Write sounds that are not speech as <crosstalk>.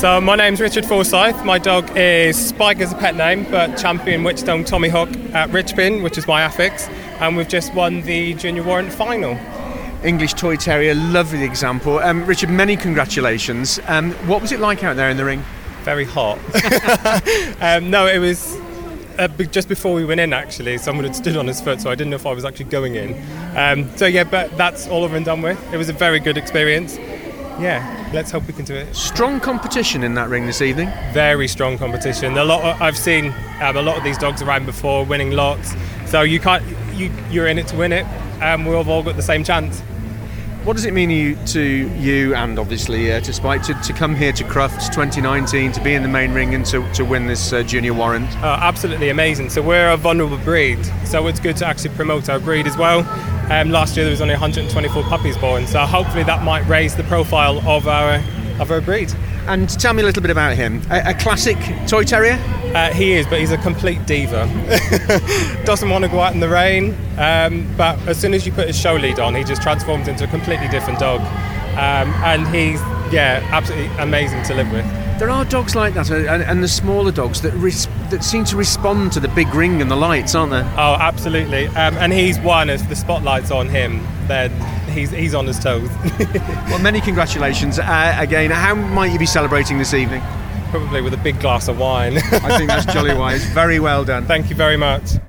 So my name's Richard Forsythe. My dog is Spike as a pet name, but champion Witchstone Tommy Hook at Richpin, which is my affix, and we've just won the Junior Warrant final. English Toy Terrier, lovely example. Um, Richard, many congratulations. Um, what was it like out there in the ring? Very hot. <laughs> um, no, it was uh, just before we went in, actually. Someone had stood on his foot, so I didn't know if I was actually going in. Um, so, yeah, but that's all over and done with. It was a very good experience. Yeah, let's hope we can do it. Strong competition in that ring this evening. Very strong competition. A lot. Of, I've seen um, a lot of these dogs around before, winning lots. So you can't. You, you're in it to win it. and we've all got the same chance. What does it mean you, to you and obviously uh, to Spike to, to come here to Crufts 2019 to be in the main ring and to, to win this uh, junior warrant? Oh, absolutely amazing. So we're a vulnerable breed, so it's good to actually promote our breed as well. Um, last year there was only 124 puppies born, so hopefully that might raise the profile of our of our breed. And tell me a little bit about him. A, a classic toy terrier? Uh, he is, but he's a complete diva. <laughs> Doesn't want to go out in the rain, um, but as soon as you put his show lead on, he just transforms into a completely different dog. Um, and he's, yeah, absolutely amazing to live with. There are dogs like that, uh, and, and the smaller dogs that res- that seem to respond to the big ring and the lights, aren't there? Oh, absolutely. Um, and he's one if the spotlight's on him, then he's he's on his toes. <laughs> well, many congratulations uh, again. How might you be celebrating this evening? Probably with a big glass of wine. I think that's <laughs> jolly wise. Very well done. Thank you very much.